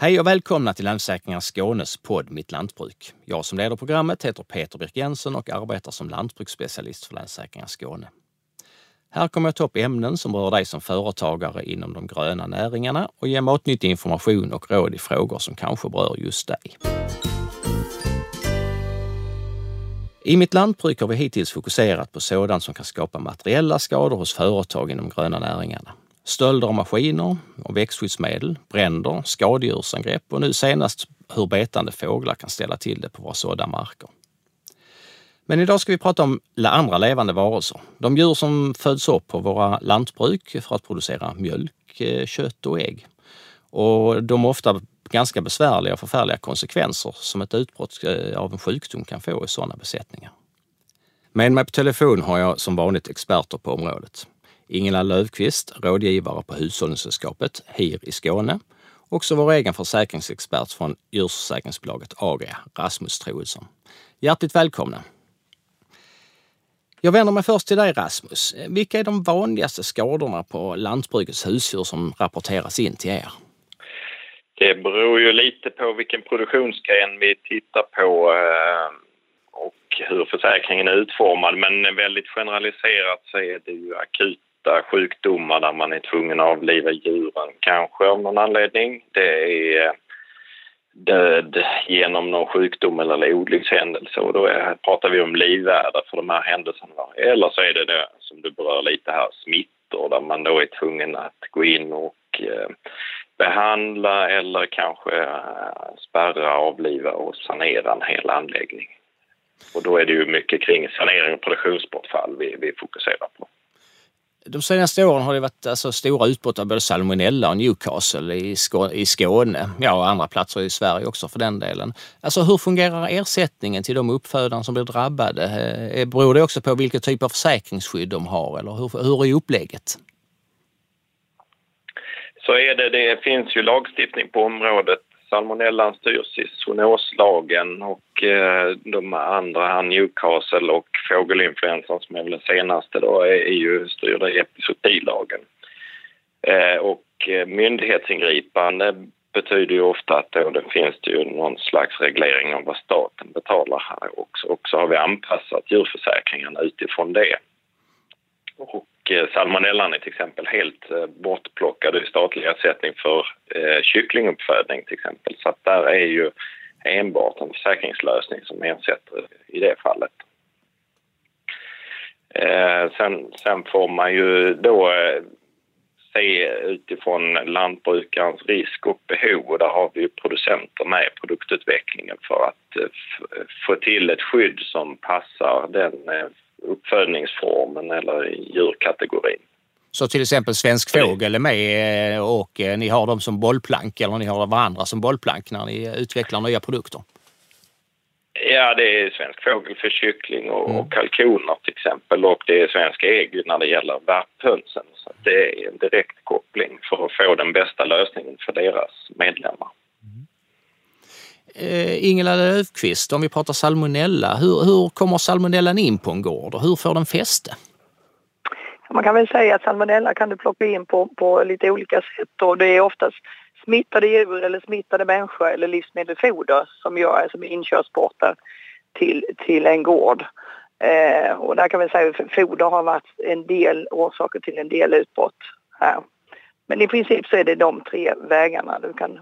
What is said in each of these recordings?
Hej och välkomna till Länsförsäkringar Skånes podd Mitt Lantbruk. Jag som leder programmet heter Peter Birk Jensen och arbetar som lantbruksspecialist för Länsförsäkringar Skåne. Här kommer jag ta upp ämnen som rör dig som företagare inom de gröna näringarna och ge matnyttig information och råd i frågor som kanske berör just dig. I Mitt Lantbruk har vi hittills fokuserat på sådant som kan skapa materiella skador hos företag inom de gröna näringarna. Stölder av maskiner och växtskyddsmedel, bränder, skadedjursangrepp och nu senast hur betande fåglar kan ställa till det på våra sådda marker. Men idag ska vi prata om andra levande varelser. De djur som föds upp på våra lantbruk för att producera mjölk, eh, kött och ägg. Och de ofta ganska besvärliga och förfärliga konsekvenser som ett utbrott eh, av en sjukdom kan få i sådana besättningar. Med mig på telefon har jag som vanligt experter på området. Ingela Löfqvist, rådgivare på Hushållningssällskapet HIR i Skåne. Också vår egen försäkringsexpert från djurförsäkringsbolaget Agria, Rasmus Troedsson. Hjärtligt välkomna! Jag vänder mig först till dig Rasmus. Vilka är de vanligaste skadorna på lantbrukets husdjur som rapporteras in till er? Det beror ju lite på vilken produktionsgren vi tittar på eh, och hur försäkringen är utformad. Men väldigt generaliserat så är det ju akut akuta sjukdomar där man är tvungen att avliva djuren, kanske av någon anledning. Det är eh, död genom någon sjukdom eller olyckshändelse och då är, pratar vi om livvärde för de här händelserna. Eller så är det, det som du berör lite här, smittor där man då är tvungen att gå in och eh, behandla eller kanske eh, spärra, avliva och sanera en hel anläggning. Och då är det ju mycket kring sanering och produktionsbortfall vi, vi fokuserar på. De senaste åren har det varit alltså, stora utbrott av både salmonella och Newcastle i, Skå i Skåne, ja och andra platser i Sverige också för den delen. Alltså hur fungerar ersättningen till de uppfödare som blir drabbade? Eh, beror det också på vilken typ av försäkringsskydd de har eller hur, hur är upplägget? Så är det, det finns ju lagstiftning på området salmonellan styrs i zoonoslagen och eh, de andra, Newcastle och fågelinfluensan som är väl den senaste då, är, är ju styrda i epizootilagen. Eh, och eh, myndighetsingripande betyder ju ofta att då det finns det ju någon slags reglering av vad staten betalar här också. Och så har vi anpassat djurförsäkringarna utifrån det. Och Eh, salmonellan är till exempel helt eh, bortplockad i statlig ersättning för eh, kycklinguppfödning till exempel. Så att där är ju enbart en försäkringslösning som ersätter i det fallet. Eh, sen, sen får man ju då eh, se utifrån lantbrukarens risk och behov och där har vi ju producenter med i produktutvecklingen för att eh, få till ett skydd som passar den eh, uppfödningsformen eller djurkategorin. Så till exempel svensk fågel är med eh, och eh, ni har dem som bollplank eller ni har varandra som bollplank när ni utvecklar nya produkter? Ja, det är svensk fågel för kyckling och, mm. kalkoner till exempel och det är svensk ägg när det gäller värphönsen. Så det är en direkt koppling för att få den bästa lösningen för deras medlemmar eh, Ingela Löfqvist, om vi pratar salmonella, hur, hur kommer salmonellan in på en gård och hur får den fäste? Man kan väl säga att salmonella kan du plocka in på, på lite olika sätt och det är oftast smittade djur eller smittade människor eller livsmedelfoder som gör som inkörsportar till, till en gård. Eh, och där kan vi säga att foder har varit en del orsaker till en del utbrott här. Men i princip så är det de tre vägarna du kan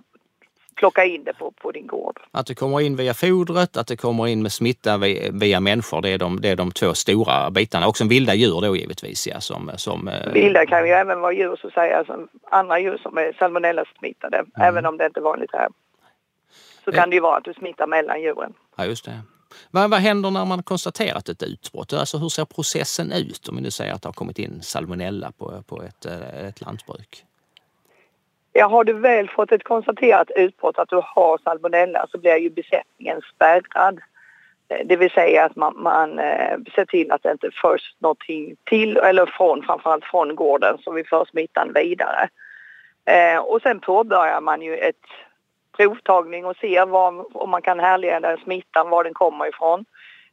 plocka in det på, på din gård. Att det kommer in via fodret, att det kommer in med smitta via, via människor, det är, de, det är de två stora bitarna. Också vilda djur då givetvis. Ja, som, som, eh, vilda kan ju även vara djur, så säga, som andra djur som är salmonella-smittade, mm. även om det inte är vanligt här. Så kan det ju vara att du smittar mellan djuren. Ja, just det. Vad, vad händer när man konstaterat ett utbrott? Alltså hur ser processen ut om vi nu säger att det har kommit in salmonella på, på ett, eh, ett lantbruk? Ja, har du väl fått ett konstaterat utbrott att du har salmonella så blir ju besättningen spärrad. Eh, det vill säga att man, man eh, ser till att det inte förs någonting till eller från, framförallt från gården så vi för smittan vidare. Eh, och sen påbörjar man ju ett provtagning och ser var, om man kan härleda smittan, var den kommer ifrån.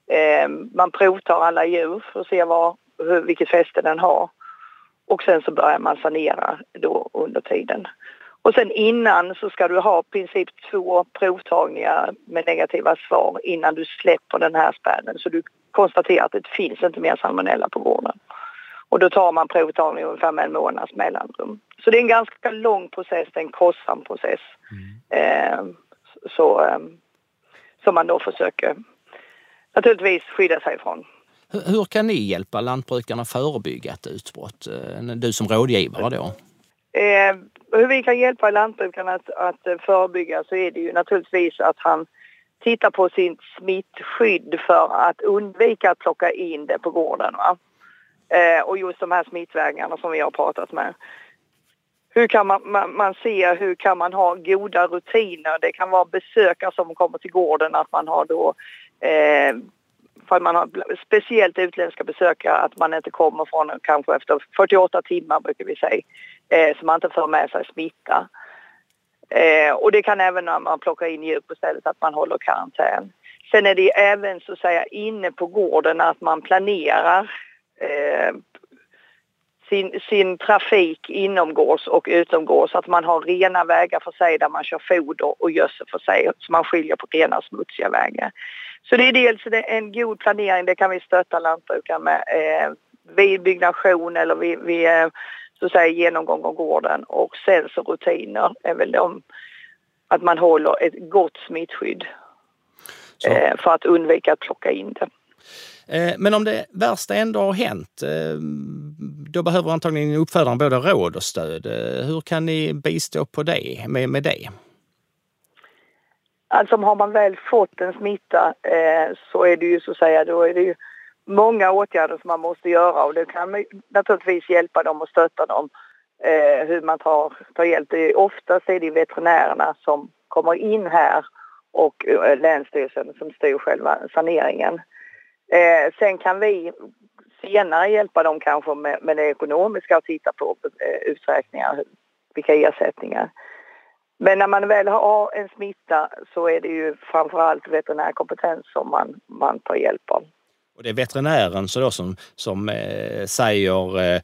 Eh, man provtar alla djur för att se var, hur, vilket fäste den har. Och sen så börjar man sanera då under tiden. Och sen innan så ska du ha i princip två provtagningar med negativa svar innan du släpper den här späden så du konstaterar att det finns inte mer salmonella på gården. Och då tar man provtagning ungefär med en månads mellanrum. Så det är en ganska lång process, det är en kostsam process. Mm. Eh, så, eh, som man då försöker naturligtvis skydda sig ifrån. Hur, kan ni hjälpa lantbrukarna förebygga ett utbrott? Eh, du som rådgivare då? Eh, hur vi kan hjälpa lantbrukarna att, att förebygga så är det ju naturligtvis att han tittar på sitt smittskydd för att undvika att plocka in det på gården. Va? Eh, och just de här smittvägarna som vi har pratat med. Hur kan man, man, man se hur kan man ha goda rutiner? Det kan vara besökare som kommer till gården att man har då eh, för man har speciellt utländska besökare att man inte kommer från kanske efter 48 timmar brukar vi säga. Eh, så man inte för med sig smitta. Eh, och det kan även när man plockar in djur på stället att man håller karantän. Sen är det även så att säga inne på gården att man planerar eh, sin, sin trafik inomgårds och utomgårds. Att man har rena vägar för sig där man kör foder och gödsel för sig så man skiljer på rena och smutsiga vägar. Så det är dels en god planering, det kan vi stötta lantbrukare med eh, vid byggnation eller vid, vid eh, så att säga, genomgång av gården och sen så rutiner är väl de att man håller ett gott smittskydd eh, för att undvika att plocka in det. Eh, men om det värsta ändå har hänt, eh, då behöver antagligen uppfödaren både råd och stöd. Eh, hur kan ni bistå på det, med, med det? Alltså har man väl fått en smitta eh, så är det ju så att säga, då är det ju många åtgärder som man måste göra och det kan naturligtvis hjälpa dem och stötta dem eh, hur man tar, tar hjälp. Det är, oftast är det veterinärerna som kommer in här och Länsstyrelsen som styr själva saneringen. Eh, sen kan vi senare hjälpa dem kanske med, med det ekonomiska och titta på eh, uträkningar, vilka ersättningar. Men när man väl har en smitta så är det ju framförallt veterinärkompetens som man, man tar hjälp av. Och det är veterinären så då som, som eh, säger eh,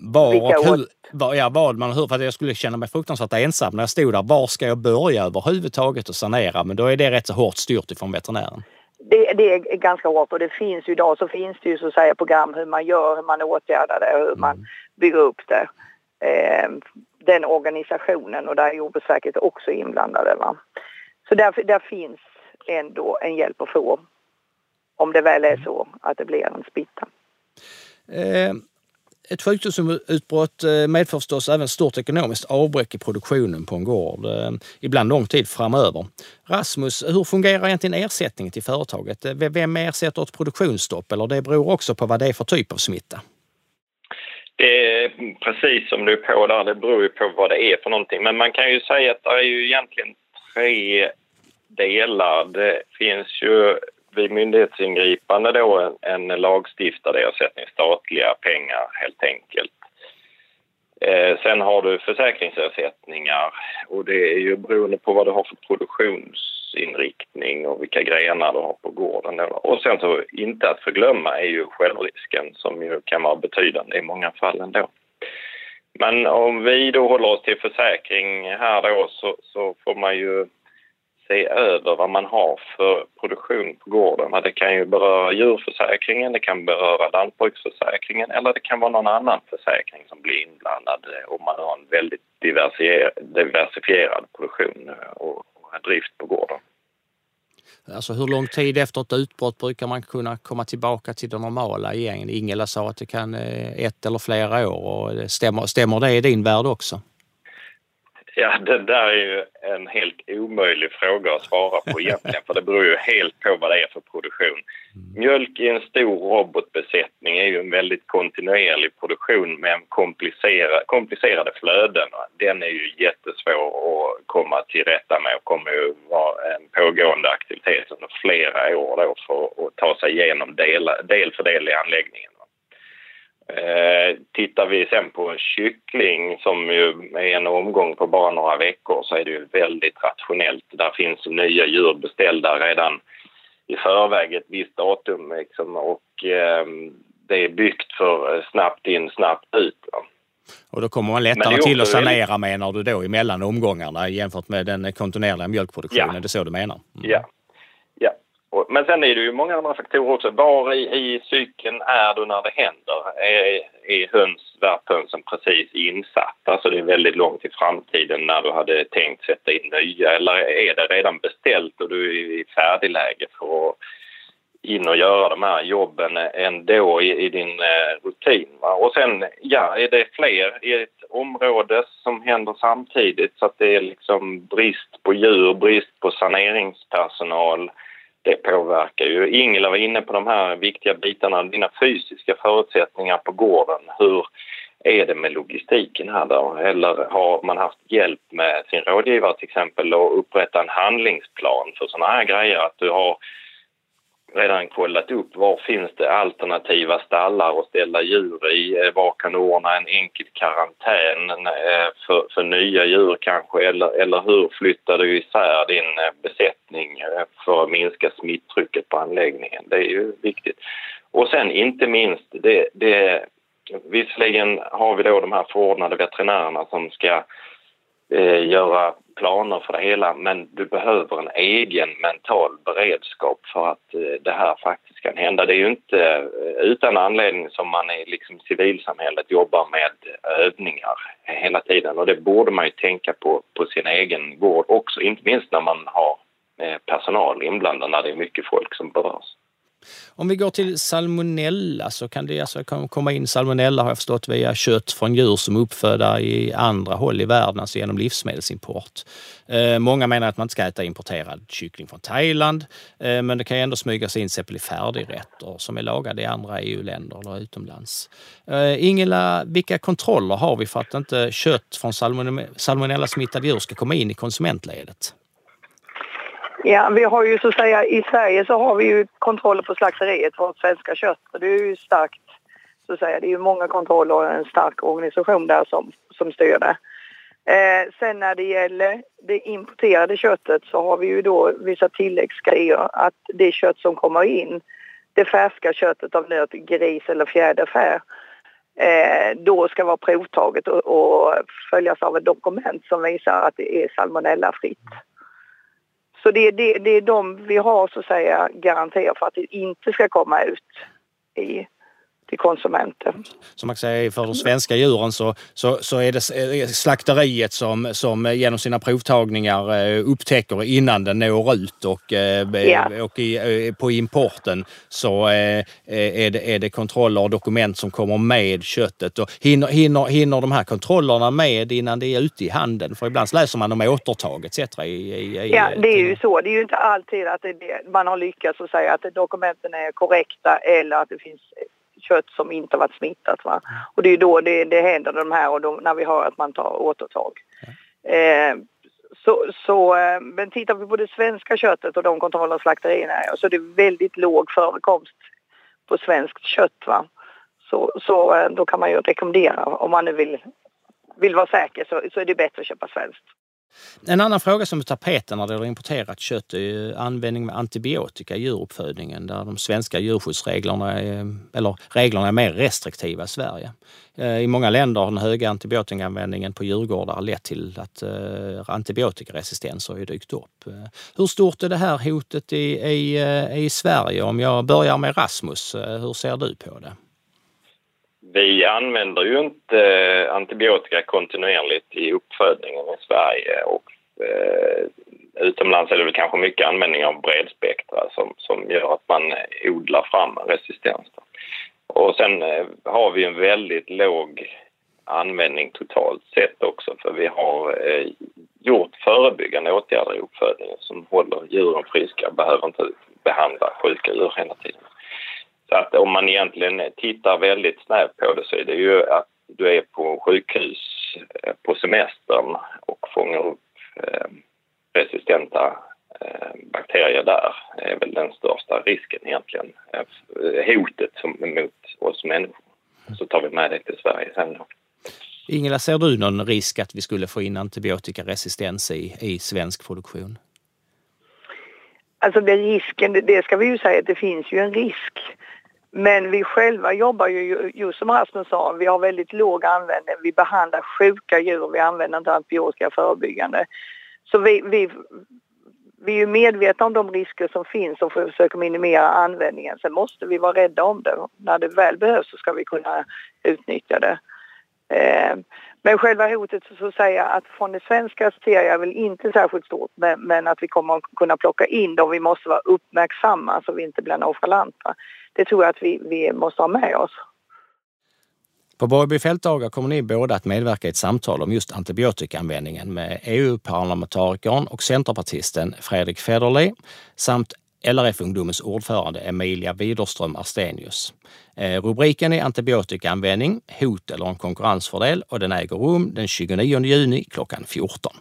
var och hur, var, ja, vad man hur, för att jag skulle känna mig fruktansvärt ensam när jag stod där. Var ska jag börja överhuvudtaget och sanera? Men då är det rätt så hårt styrt ifrån veterinären det, det, är ganska hårt och det finns ju idag så finns det ju så att säga program hur man gör, hur man åtgärdar det, hur man mm. bygger upp det. Eh, den organisationen och där är Jordbruksverket också inblandade. Va? Så där, där finns ändå en hjälp att få om det väl är mm. så att det blir en smitta. Eh, ett sjukdomsutbrott eh, medför förstås även stort ekonomiskt avbräck i produktionen på en gård, eh, ibland lång tid framöver. Rasmus, hur fungerar egentligen ersättningen till företaget? Eh, vem ersätter ett produktionsstopp eller det beror också på vad det är för typ av smitta? Det är precis som du är på där, det beror ju på vad det är för någonting. Men man kan ju säga att det är ju egentligen tre delar. Det finns ju vid myndighetsingripande då en, en lagstiftad ersättning, statliga pengar helt enkelt. Eh, sen har du försäkringsersättningar och det är ju beroende på vad du har för produktionsinriktning och vilka grenar du har på gården. Och sen så inte att förglömma är ju självrisken som ju kan vara betydande i många fall ändå. Men om vi då håller oss till försäkring här då så, så får man ju se över vad man har för produktion på gården. Det kan ju beröra djurförsäkringen, det kan beröra lantbruksförsäkringen eller det kan vara någon annan försäkring som blir inblandad om man har en väldigt diversifierad produktion och drift på gården. Alltså hur lång tid efter ett utbrott brukar man kunna komma tillbaka till det normala igen? Ingela sa att det kan eh, ett eller flera år och stämmer, stämmer det i din värld också? Ja, det där är ju en helt omöjlig fråga att svara på egentligen för det beror ju helt på vad det är för produktion. Mm. Mjölk i en stor robotbesättning är ju en väldigt kontinuerlig produktion med komplicerade, komplicerade flöden. Den är ju jättesvår att komma till rätta med och kommer ju vara en pågående aktivitet under flera år då för att ta sig igenom del, del för del i anläggningen. Eh, tittar vi sen på en kyckling som ju är en omgång på bara några veckor så är det ju väldigt rationellt. Där finns nya djur beställda redan i förväg ett visst datum liksom, och eh, det är byggt för snabbt in, snabbt ut. Och då kommer man lättare till att sanera menar du då emellan omgångarna jämfört med den kontinuerliga mjölkproduktionen? Ja. Det är så du menar? Mm. Ja. Men sen är det ju många andra faktorer också. Var i, i cykeln är du när det händer? Är, är höns, värphönsen precis insatta, Alltså det är väldigt långt i framtiden när du hade tänkt sätta in nya eller är det redan beställt och du är i färdigläge för att in och göra de här jobben ändå i, i din eh, rutin. Va? Och sen, ja, är det fler i ett område som händer samtidigt så att det är liksom brist på djur, brist på saneringspersonal. Det påverkar ju. Ingela var inne på de här viktiga bitarna, dina fysiska förutsättningar på gården. Hur är det med logistiken här då? Eller har man haft hjälp med sin rådgivare till exempel att upprätta en handlingsplan för sådana här grejer? Att du har redan kollat upp var finns det alternativa stallar att ställa djur i. Eh, var kan du ordna en enkel karantän eh, för, för nya djur kanske eller, eller hur flyttar du isär din eh, besättning för att minska smittrycket på anläggningen? Det är ju viktigt. Och sen inte minst, det, det, visserligen har vi då de här förordnade veterinärerna som ska eh, göra planer för det hela men du behöver en egen mental beredskap för att eh, det här faktiskt kan hända. Det är ju inte eh, utan anledning som man i liksom civilsamhället jobbar med övningar hela tiden och det borde man ju tänka på på sin egen gård också, inte minst när man har eh, personal inblandad, när det är mycket folk som berörs. Om vi går till salmonella så kan det alltså komma in salmonella har jag förstått via kött från djur som är uppfödda i andra håll i världen, alltså genom livsmedelsimport. Eh, många menar att man inte ska äta importerad kyckling från Thailand, eh, men det kan ju ändå smyga sig in till färdigrätter som är lagade i andra EU-länder eller utomlands. Eh, Ingela, vilka kontroller har vi för att inte kött från salmonella smittade djur ska komma in i konsumentledet? Ja, vi har ju så att säga i Sverige så har vi ju kontroller på slakteriet vårt svenska kött och det är ju starkt så att säga. Det är ju många kontroller och en stark organisation där som, som styr det. Eh, sen när det gäller det importerade köttet så har vi ju då vissa tilläggsgrejer att det kött som kommer in, det färska köttet av nöt, gris eller fjäderfä, eh, då ska vara provtaget och, och följas av ett dokument som visar att det är salmonellafritt. Så det, det, det är de vi har så att säga garantier för att det inte ska komma ut i till konsumenten. Som man säger, för de svenska djuren så, så, så är det slakteriet som, som genom sina provtagningar eh, upptäcker innan den når ut och, eh, ja. och i, eh, på importen så är det, är det kontroller och dokument som kommer med köttet. Och hinner, hinner, hinner de här kontrollerna med innan det är ute i handeln? För ibland läser man om återtag etc. I, i, ja, det är ju så. Det är ju inte alltid att det, man har lyckats att säga att dokumenten är korrekta eller att det finns kött som inte varit smittat. Va? Och det är då det, det händer de här och då, när vi hör att man tar återtag. Eh, så, så, eh, men tittar vi på det svenska köttet och de kontroller slakterierna så är det väldigt låg förekomst på svenskt kött. Va? Så, så eh, då kan man ju rekommendera om man nu vill, vill vara säker så, så är det bättre att köpa svenskt. En annan fråga som är tapeten när det gäller importerat kött är användning med antibiotika i djuruppfödningen där de svenska djurskyddsreglerna är, eller reglerna är mer restriktiva i Sverige. Eh, I många länder har den höga antibiotikaanvändningen på djurgårdar lett till att eh, antibiotikaresistens har dykt upp. Eh, hur stort är det här hotet i, i, i Sverige? Om jag börjar med Rasmus, hur ser du på det? Vi använder ju inte eh, antibiotika kontinuerligt i uppfödningen i Sverige och eh, utomlands är det väl kanske mycket användning av bredspektra som, som gör att man eh, odlar fram resistens. Och sen eh, har vi en väldigt låg användning totalt sett också för vi har eh, gjort förebyggande åtgärder i uppfödningen som håller djuren friska, behöver inte behandla sjuka djur hela tiden. Så att om man egentligen tittar väldigt snävt på det så är det ju att du är på sjukhus eh, på semestern och fångar upp eh, resistenta eh, bakterier där är väl den största risken egentligen. Hotet mot oss människor. Så tar vi med det till Sverige sen då. Ingela, ser du någon risk att vi skulle få in antibiotikaresistens i, i svensk produktion? Alltså den risken, det ska vi ju säga att det finns ju en risk. Men vi själva jobbar ju just som Rasmus sa, vi har väldigt låg användning. Vi behandlar sjuka djur, vi använder inte antibiotika förebyggande. Så vi, vi, vi är medvetna om de risker som finns och försöker minimera användningen. Sen måste vi vara rädda om det. När det väl behövs så ska vi kunna utnyttja det. Eh, men själva hotet så säger jag att från det svenska ser jag väl inte särskilt stort men, men att vi kommer att kunna plocka in dem. Vi måste vara uppmärksamma så vi inte blir nonchalanta. Det tror jag att vi, vi måste ha med oss. På Borgby fältdagar kommer ni båda att medverka i ett samtal om just antibiotikaanvändningen med EU-parlamentarikern och centerpartisten Fredrik Federley samt LRF-ungdomens ordförande Emilia Widerström Arstenius. Eh, rubriken är antibiotikaanvändning, hot eller en konkurrensfördel och den äger rum den 29 juni klockan 14.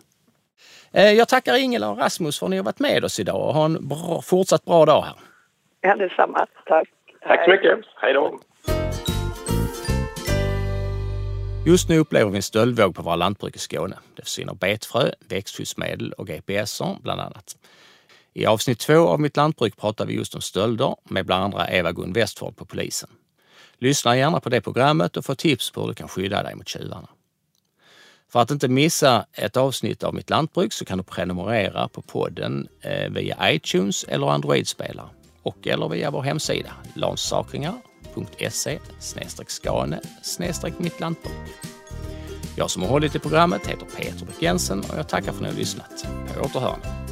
Eh, jag tackar Ingela och Rasmus för att ni har varit med oss idag och ha en bra, fortsatt bra dag här. Ja, detsamma. Tack. Tack så mycket. Hej då. Just nu upplever vi en stöldvåg på våra lantbruk i Skåne. Det försvinner betfrö, växtskyddsmedel och GPSer bland annat. I avsnitt två av Mitt lantbruk pratar vi just om stölder med bland andra Eva-Gun Westford på polisen. Lyssna gärna på det programmet och få tips på hur du kan skydda dig mot tjuvarna. För att inte missa ett avsnitt av Mitt lantbruk så kan du prenumerera på podden eh, via iTunes eller Android-spelare och eller via vår hemsida lansakringar.se skane mittlantbruk. Jag som har hållit i programmet heter Peter Jensen och jag tackar för att ni har lyssnat. På återhörande.